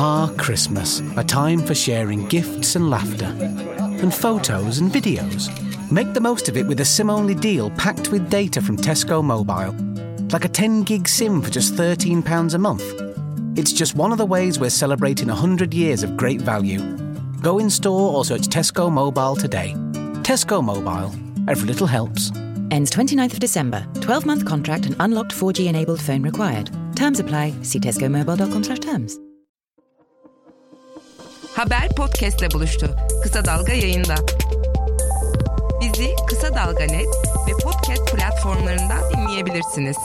Ah, Christmas, a time for sharing gifts and laughter, and photos and videos. Make the most of it with a SIM only deal packed with data from Tesco Mobile. Like a 10 gig SIM for just £13 a month. It's just one of the ways we're celebrating 100 years of great value. Go in store or search Tesco Mobile today. Tesco Mobile. Every little helps. Ends 29th of December. 12 month contract and unlocked 4G enabled phone required. Terms apply. See tescomobile.com slash terms. Haber podcastle buluştu. Kısa Dalga yayında. Bizi Kısa Dalga Net ve podcast platformlarından dinleyebilirsiniz.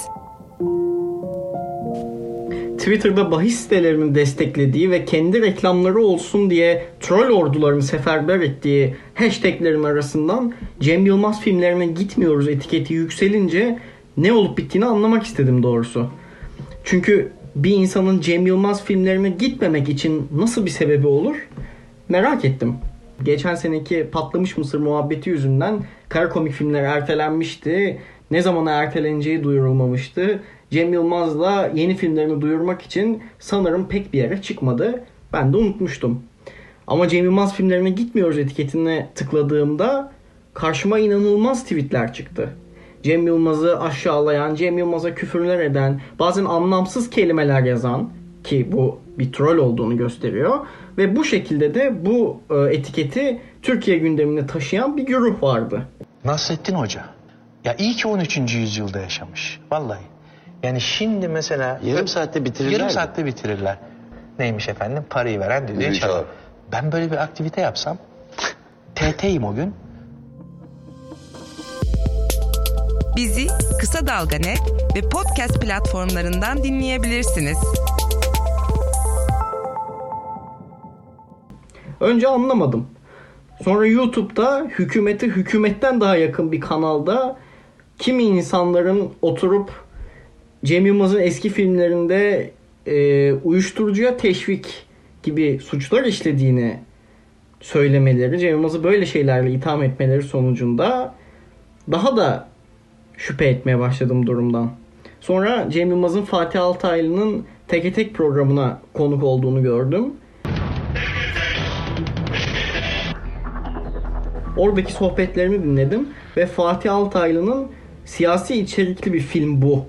Twitter'da bahis sitelerinin desteklediği ve kendi reklamları olsun diye troll ordularını seferber ettiği hashtaglerin arasından Cem Yılmaz filmlerine gitmiyoruz etiketi yükselince ne olup bittiğini anlamak istedim doğrusu. Çünkü bir insanın Cem Yılmaz filmlerine gitmemek için nasıl bir sebebi olur merak ettim. Geçen seneki patlamış mısır muhabbeti yüzünden kara komik filmler ertelenmişti. Ne zamana erteleneceği duyurulmamıştı. Cem Yılmaz'la yeni filmlerini duyurmak için sanırım pek bir yere çıkmadı. Ben de unutmuştum. Ama Cem Yılmaz filmlerine gitmiyoruz etiketine tıkladığımda karşıma inanılmaz tweetler çıktı. Cem Yılmaz'ı aşağılayan, Cem Yılmaz'a küfürler eden, bazen anlamsız kelimeler yazan ki bu bir troll olduğunu gösteriyor. Ve bu şekilde de bu e, etiketi Türkiye gündemine taşıyan bir güruh vardı. Nasrettin Hoca. Ya iyi ki 13. yüzyılda yaşamış. Vallahi. Yani şimdi mesela... Yarım saatte bitirirler Yarım saatte bitirirler. Neymiş efendim? Parayı veren düdüğü çalar. Ben böyle bir aktivite yapsam... TT'yim o gün. Bizi Kısa Dalga Net ve podcast platformlarından dinleyebilirsiniz. Önce anlamadım. Sonra YouTube'da hükümete hükümetten daha yakın bir kanalda kimi insanların oturup Cem Yılmaz'ın eski filmlerinde e, uyuşturucuya teşvik gibi suçlar işlediğini söylemeleri, Cem Yılmaz'ı böyle şeylerle itham etmeleri sonucunda daha da şüphe etmeye başladım durumdan. Sonra Cem Yılmaz'ın Fatih Altaylı'nın Teke Tek programına konuk olduğunu gördüm. Oradaki sohbetlerini dinledim ve Fatih Altaylı'nın siyasi içerikli bir film bu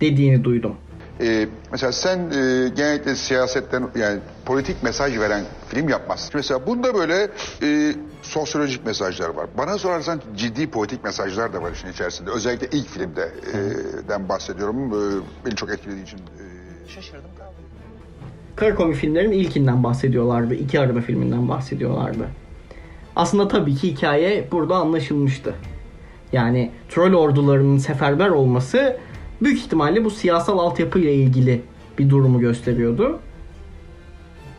dediğini duydum. Ee, mesela sen e, genellikle siyasetten yani politik mesaj veren film yapmazsın. Mesela bunda böyle e, sosyolojik mesajlar var. Bana sorarsan ciddi politik mesajlar da var işin içerisinde. Özellikle ilk filmde e, den bahsediyorum. E, beni çok etkilediği için. E, Şaşırdım kaldım. Kara komik filmlerin ilkinden bahsediyorlardı. İki araba filminden bahsediyorlardı. Aslında tabii ki hikaye burada anlaşılmıştı. Yani troll ordularının seferber olması büyük ihtimalle bu siyasal altyapıyla ilgili bir durumu gösteriyordu.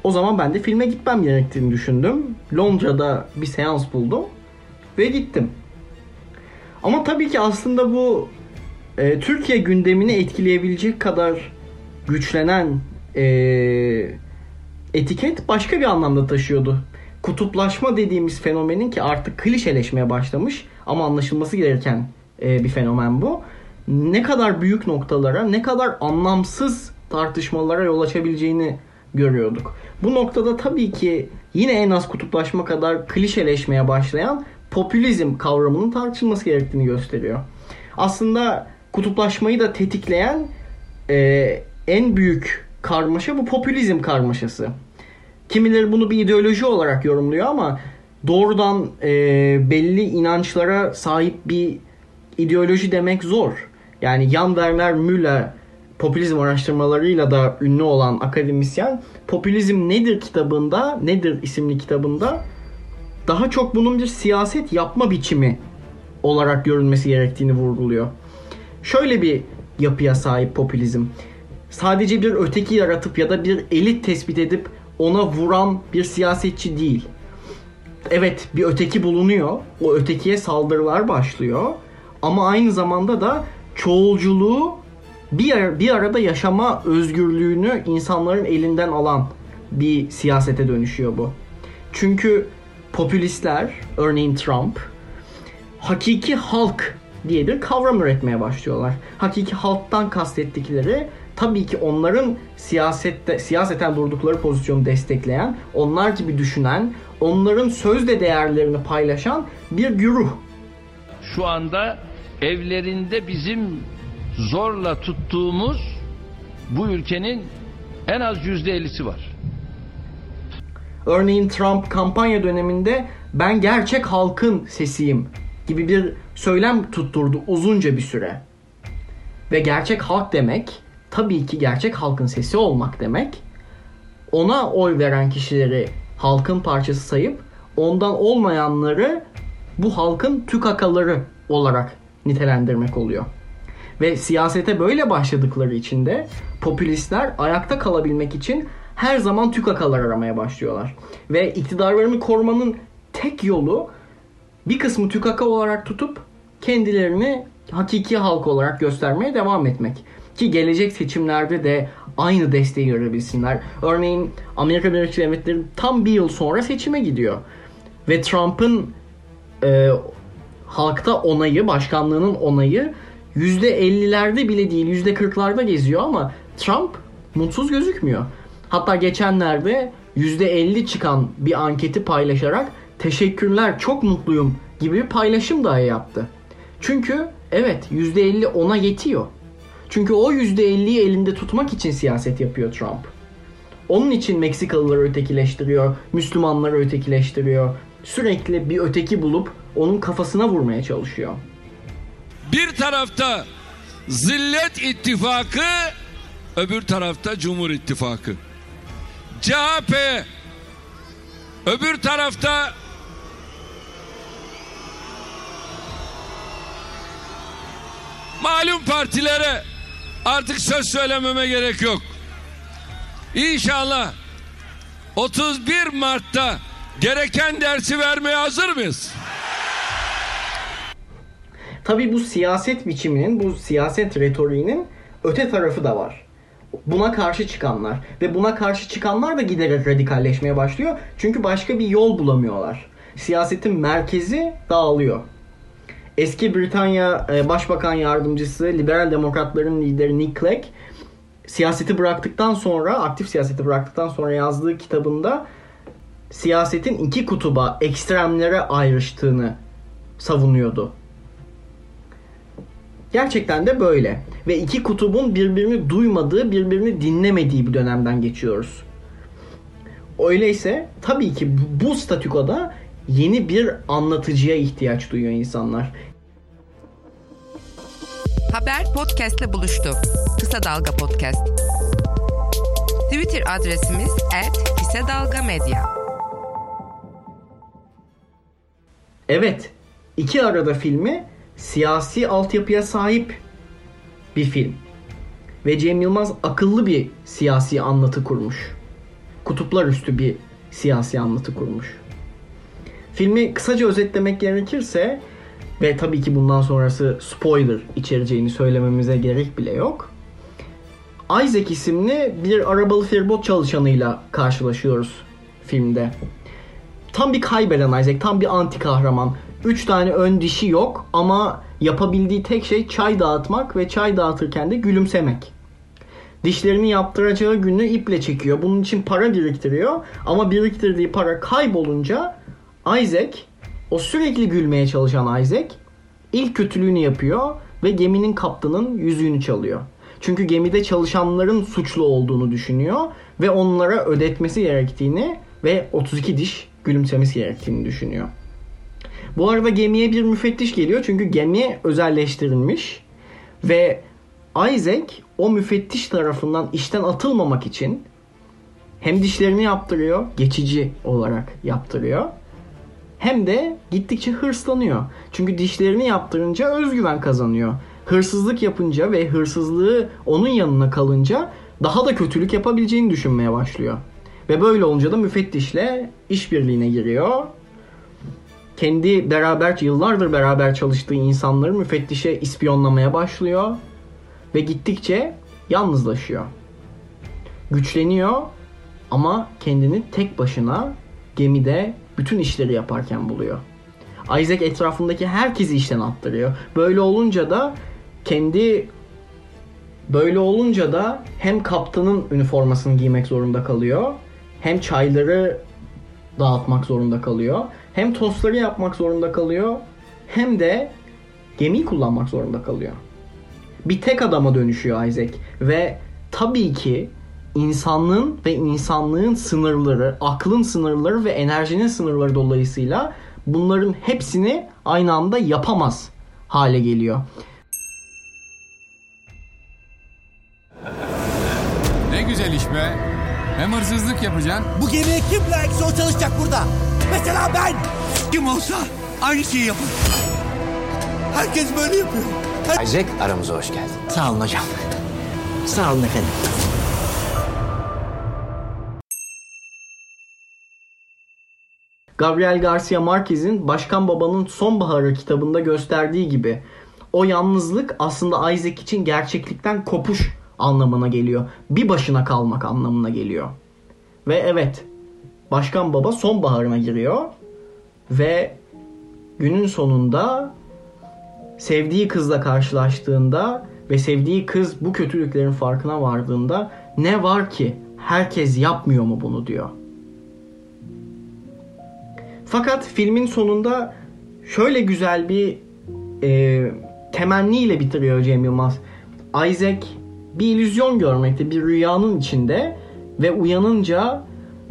O zaman ben de filme gitmem gerektiğini düşündüm. Londra'da bir seans buldum ve gittim. Ama tabii ki aslında bu e, Türkiye gündemini etkileyebilecek kadar güçlenen e, etiket başka bir anlamda taşıyordu. Kutuplaşma dediğimiz fenomenin ki artık klişeleşmeye başlamış ama anlaşılması gereken e, bir fenomen bu. Ne kadar büyük noktalara, ne kadar anlamsız tartışmalara yol açabileceğini görüyorduk. Bu noktada tabii ki yine en az kutuplaşma kadar klişeleşmeye başlayan popülizm kavramının tartışılması gerektiğini gösteriyor. Aslında kutuplaşmayı da tetikleyen e, en büyük karmaşa bu popülizm karmaşası. Kimileri bunu bir ideoloji olarak yorumluyor ama doğrudan e, belli inançlara sahip bir ideoloji demek zor. Yani Jan Werner Müller popülizm araştırmalarıyla da ünlü olan akademisyen Popülizm Nedir kitabında, Nedir isimli kitabında daha çok bunun bir siyaset yapma biçimi olarak görülmesi gerektiğini vurguluyor. Şöyle bir yapıya sahip popülizm. Sadece bir öteki yaratıp ya da bir elit tespit edip ona vuran bir siyasetçi değil. Evet bir öteki bulunuyor. O ötekiye saldırılar başlıyor. Ama aynı zamanda da çoğulculuğu bir, bir arada yaşama özgürlüğünü insanların elinden alan bir siyasete dönüşüyor bu. Çünkü popülistler, örneğin Trump, hakiki halk diye bir kavram üretmeye başlıyorlar. Hakiki halktan kastettikleri tabii ki onların siyasette siyaseten durdukları pozisyonu destekleyen, onlar gibi düşünen, onların sözde değerlerini paylaşan bir güruh. Şu anda evlerinde bizim zorla tuttuğumuz bu ülkenin en az yüzde ellisi var. Örneğin Trump kampanya döneminde ben gerçek halkın sesiyim gibi bir söylem tutturdu uzunca bir süre. Ve gerçek halk demek tabii ki gerçek halkın sesi olmak demek. Ona oy veren kişileri halkın parçası sayıp ondan olmayanları bu halkın tükakaları olarak nitelendirmek oluyor. Ve siyasete böyle başladıkları için de popülistler ayakta kalabilmek için her zaman tükakalar aramaya başlıyorlar. Ve iktidarlarını korumanın tek yolu bir kısmı tükaka olarak tutup kendilerini hakiki halk olarak göstermeye devam etmek. Ki gelecek seçimlerde de aynı desteği görebilsinler. Örneğin Amerika Birleşik Devletleri tam bir yıl sonra seçime gidiyor. Ve Trump'ın e, halkta onayı, başkanlığının onayı %50'lerde bile değil %40'larda geziyor ama Trump mutsuz gözükmüyor. Hatta geçenlerde %50 çıkan bir anketi paylaşarak teşekkürler çok mutluyum gibi bir paylaşım dahi yaptı. Çünkü evet %50 ona yetiyor. Çünkü o %50'yi elinde tutmak için siyaset yapıyor Trump. Onun için Meksikalıları ötekileştiriyor, Müslümanları ötekileştiriyor. Sürekli bir öteki bulup onun kafasına vurmaya çalışıyor. Bir tarafta Zillet İttifakı, öbür tarafta Cumhur İttifakı. CHP, öbür tarafta malum partilere artık söz söylememe gerek yok. İnşallah 31 Mart'ta gereken dersi vermeye hazır mıyız? Tabii bu siyaset biçiminin, bu siyaset retoriğinin öte tarafı da var. Buna karşı çıkanlar ve buna karşı çıkanlar da giderek radikalleşmeye başlıyor. Çünkü başka bir yol bulamıyorlar. Siyasetin merkezi dağılıyor. Eski Britanya e, Başbakan Yardımcısı Liberal Demokratların lideri Nick Clegg siyaseti bıraktıktan sonra, aktif siyaseti bıraktıktan sonra yazdığı kitabında siyasetin iki kutuba, ekstremlere ayrıştığını savunuyordu. Gerçekten de böyle. Ve iki kutubun birbirini duymadığı, birbirini dinlemediği bir dönemden geçiyoruz. Öyleyse tabii ki bu statükoda yeni bir anlatıcıya ihtiyaç duyuyor insanlar. Haber podcastle buluştu. Kısa Dalga Podcast. Twitter adresimiz @kısadalgamedya. Evet, iki arada filmi siyasi altyapıya sahip bir film. Ve Cem Yılmaz akıllı bir siyasi anlatı kurmuş. Kutuplar üstü bir siyasi anlatı kurmuş. Filmi kısaca özetlemek gerekirse ve tabii ki bundan sonrası spoiler içereceğini söylememize gerek bile yok. Isaac isimli bir arabalı feribot çalışanıyla karşılaşıyoruz filmde. Tam bir kaybeden Isaac, tam bir anti kahraman. Üç tane ön dişi yok ama yapabildiği tek şey çay dağıtmak ve çay dağıtırken de gülümsemek. Dişlerini yaptıracağı günü iple çekiyor. Bunun için para biriktiriyor ama biriktirdiği para kaybolunca Isaac, o sürekli gülmeye çalışan Isaac ilk kötülüğünü yapıyor ve geminin kaptanın yüzüğünü çalıyor. Çünkü gemide çalışanların suçlu olduğunu düşünüyor ve onlara ödetmesi gerektiğini ve 32 diş gülümsemesi gerektiğini düşünüyor. Bu arada gemiye bir müfettiş geliyor çünkü gemi özelleştirilmiş ve Isaac o müfettiş tarafından işten atılmamak için hem dişlerini yaptırıyor, geçici olarak yaptırıyor. Hem de gittikçe hırslanıyor. Çünkü dişlerini yaptırınca özgüven kazanıyor. Hırsızlık yapınca ve hırsızlığı onun yanına kalınca daha da kötülük yapabileceğini düşünmeye başlıyor. Ve böyle olunca da müfettişle işbirliğine giriyor. Kendi beraber yıllardır beraber çalıştığı insanları müfettişe ispiyonlamaya başlıyor ve gittikçe yalnızlaşıyor. Güçleniyor ama kendini tek başına gemide bütün işleri yaparken buluyor. Isaac etrafındaki herkesi işten attırıyor. Böyle olunca da kendi Böyle olunca da hem kaptanın üniformasını giymek zorunda kalıyor, hem çayları dağıtmak zorunda kalıyor, hem tostları yapmak zorunda kalıyor, hem de gemiyi kullanmak zorunda kalıyor. Bir tek adama dönüşüyor Isaac ve tabii ki insanlığın ve insanlığın sınırları, aklın sınırları ve enerjinin sınırları dolayısıyla bunların hepsini aynı anda yapamaz hale geliyor. Ne güzel iş be. Hem hırsızlık yapacaksın. Bu gemiye kim layıksa o çalışacak burada. Mesela ben. Kim olsa aynı şeyi yapar. Herkes böyle yapıyor. Her... Isaac aramıza hoş geldin. Sağ olun hocam. Sağ olun efendim. Gabriel Garcia Marquez'in Başkan Baba'nın Sonbaharı kitabında gösterdiği gibi o yalnızlık aslında Isaac için gerçeklikten kopuş anlamına geliyor. Bir başına kalmak anlamına geliyor. Ve evet Başkan Baba sonbaharına giriyor ve günün sonunda sevdiği kızla karşılaştığında ve sevdiği kız bu kötülüklerin farkına vardığında ne var ki herkes yapmıyor mu bunu diyor. Fakat filmin sonunda şöyle güzel bir e, temenniyle bitiriyor Cem Yılmaz. Isaac bir illüzyon görmekte, bir rüyanın içinde ve uyanınca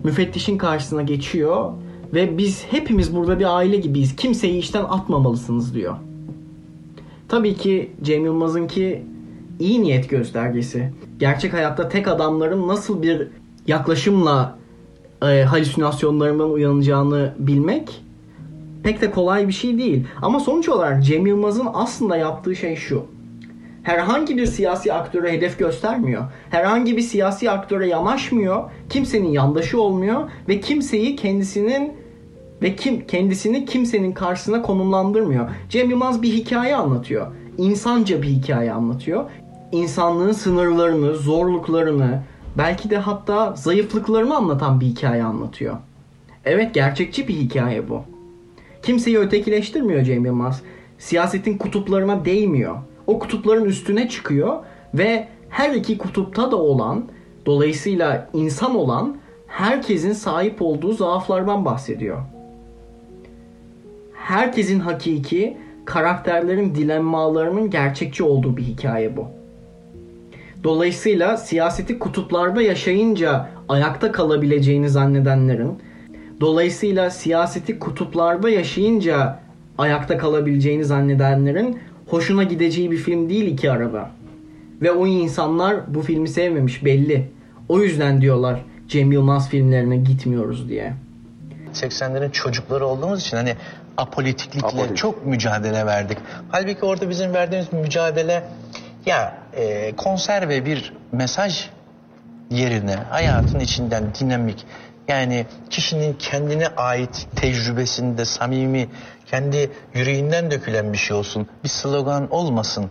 müfettişin karşısına geçiyor ve biz hepimiz burada bir aile gibiyiz. Kimseyi işten atmamalısınız diyor. Tabii ki Cem Yılmaz'ınki iyi niyet göstergesi. Gerçek hayatta tek adamların nasıl bir yaklaşımla e, halüsinasyonlarından uyanacağını bilmek pek de kolay bir şey değil. Ama sonuç olarak Cem Yılmaz'ın aslında yaptığı şey şu. Herhangi bir siyasi aktöre hedef göstermiyor. Herhangi bir siyasi aktöre yanaşmıyor. Kimsenin yandaşı olmuyor ve kimseyi kendisinin ve kim kendisini kimsenin karşısına konumlandırmıyor. Cem Yılmaz bir hikaye anlatıyor. İnsanca bir hikaye anlatıyor. İnsanlığın sınırlarını, zorluklarını, belki de hatta zayıflıklarını anlatan bir hikaye anlatıyor. Evet gerçekçi bir hikaye bu. Kimseyi ötekileştirmiyor Cem Yılmaz. Siyasetin kutuplarına değmiyor. O kutupların üstüne çıkıyor ve her iki kutupta da olan, dolayısıyla insan olan herkesin sahip olduğu zaaflardan bahsediyor. Herkesin hakiki, karakterlerin dilemmalarının gerçekçi olduğu bir hikaye bu. Dolayısıyla siyaseti kutuplarda yaşayınca ayakta kalabileceğini zannedenlerin, dolayısıyla siyaseti kutuplarda yaşayınca ayakta kalabileceğini zannedenlerin hoşuna gideceği bir film değil iki araba. Ve o insanlar bu filmi sevmemiş belli. O yüzden diyorlar Cem Yılmaz filmlerine gitmiyoruz diye. 80'lerin çocukları olduğumuz için hani apolitiklikle Apolitik. çok mücadele verdik. Halbuki orada bizim verdiğimiz mücadele ya e, konserve bir mesaj yerine hayatın içinden dinamik yani kişinin kendine ait tecrübesinde samimi kendi yüreğinden dökülen bir şey olsun. Bir slogan olmasın.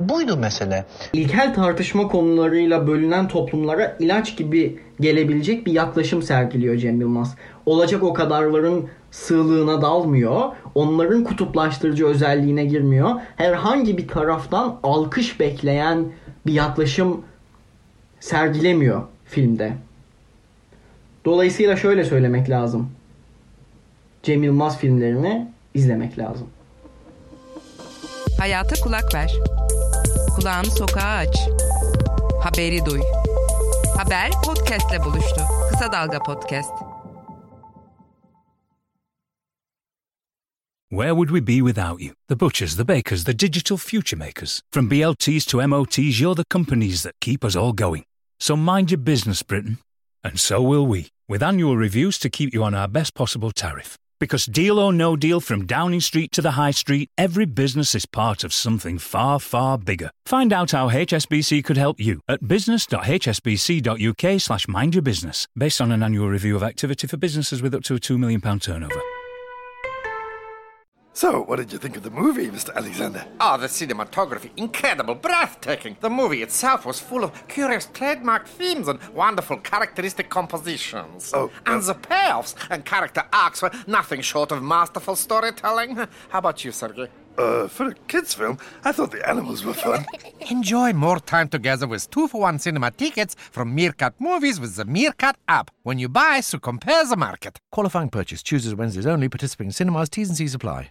Buydu mesele. İlkel tartışma konularıyla bölünen toplumlara ilaç gibi gelebilecek bir yaklaşım sergiliyor Cem Yılmaz. Olacak o kadarların sığlığına dalmıyor. Onların kutuplaştırıcı özelliğine girmiyor. Herhangi bir taraftan alkış bekleyen bir yaklaşım sergilemiyor filmde. Dolayısıyla şöyle söylemek lazım. Cem Yılmaz filmlerini izlemek lazım. Hayata kulak ver. Kulağını sokağa aç. Haberi duy. Haber podcastle buluştu. Kısa Dalga Podcast. Where would we be without you? The butchers, the bakers, the digital future makers. From BLTs to MOTs, you're the companies that keep us all going. So mind your business, Britain. And so will we, with annual reviews to keep you on our best possible tariff. Because deal or no deal, from Downing Street to the High Street, every business is part of something far, far bigger. Find out how HSBC could help you at business.hsbc.uk slash mind your business, based on an annual review of activity for businesses with up to a £2 million turnover. So, what did you think of the movie, Mr. Alexander? Oh, the cinematography, incredible, breathtaking. The movie itself was full of curious trademark themes and wonderful characteristic compositions. Oh, and the payoffs and character arcs were nothing short of masterful storytelling. How about you, Sergey? Uh, for a kids' film, I thought the animals were fun. Enjoy more time together with two for one cinema tickets from Meerkat Movies with the Meerkat app. When you buy, so compare the market. Qualifying purchase. Chooses Wednesdays only. Participating cinemas. T's and C's apply.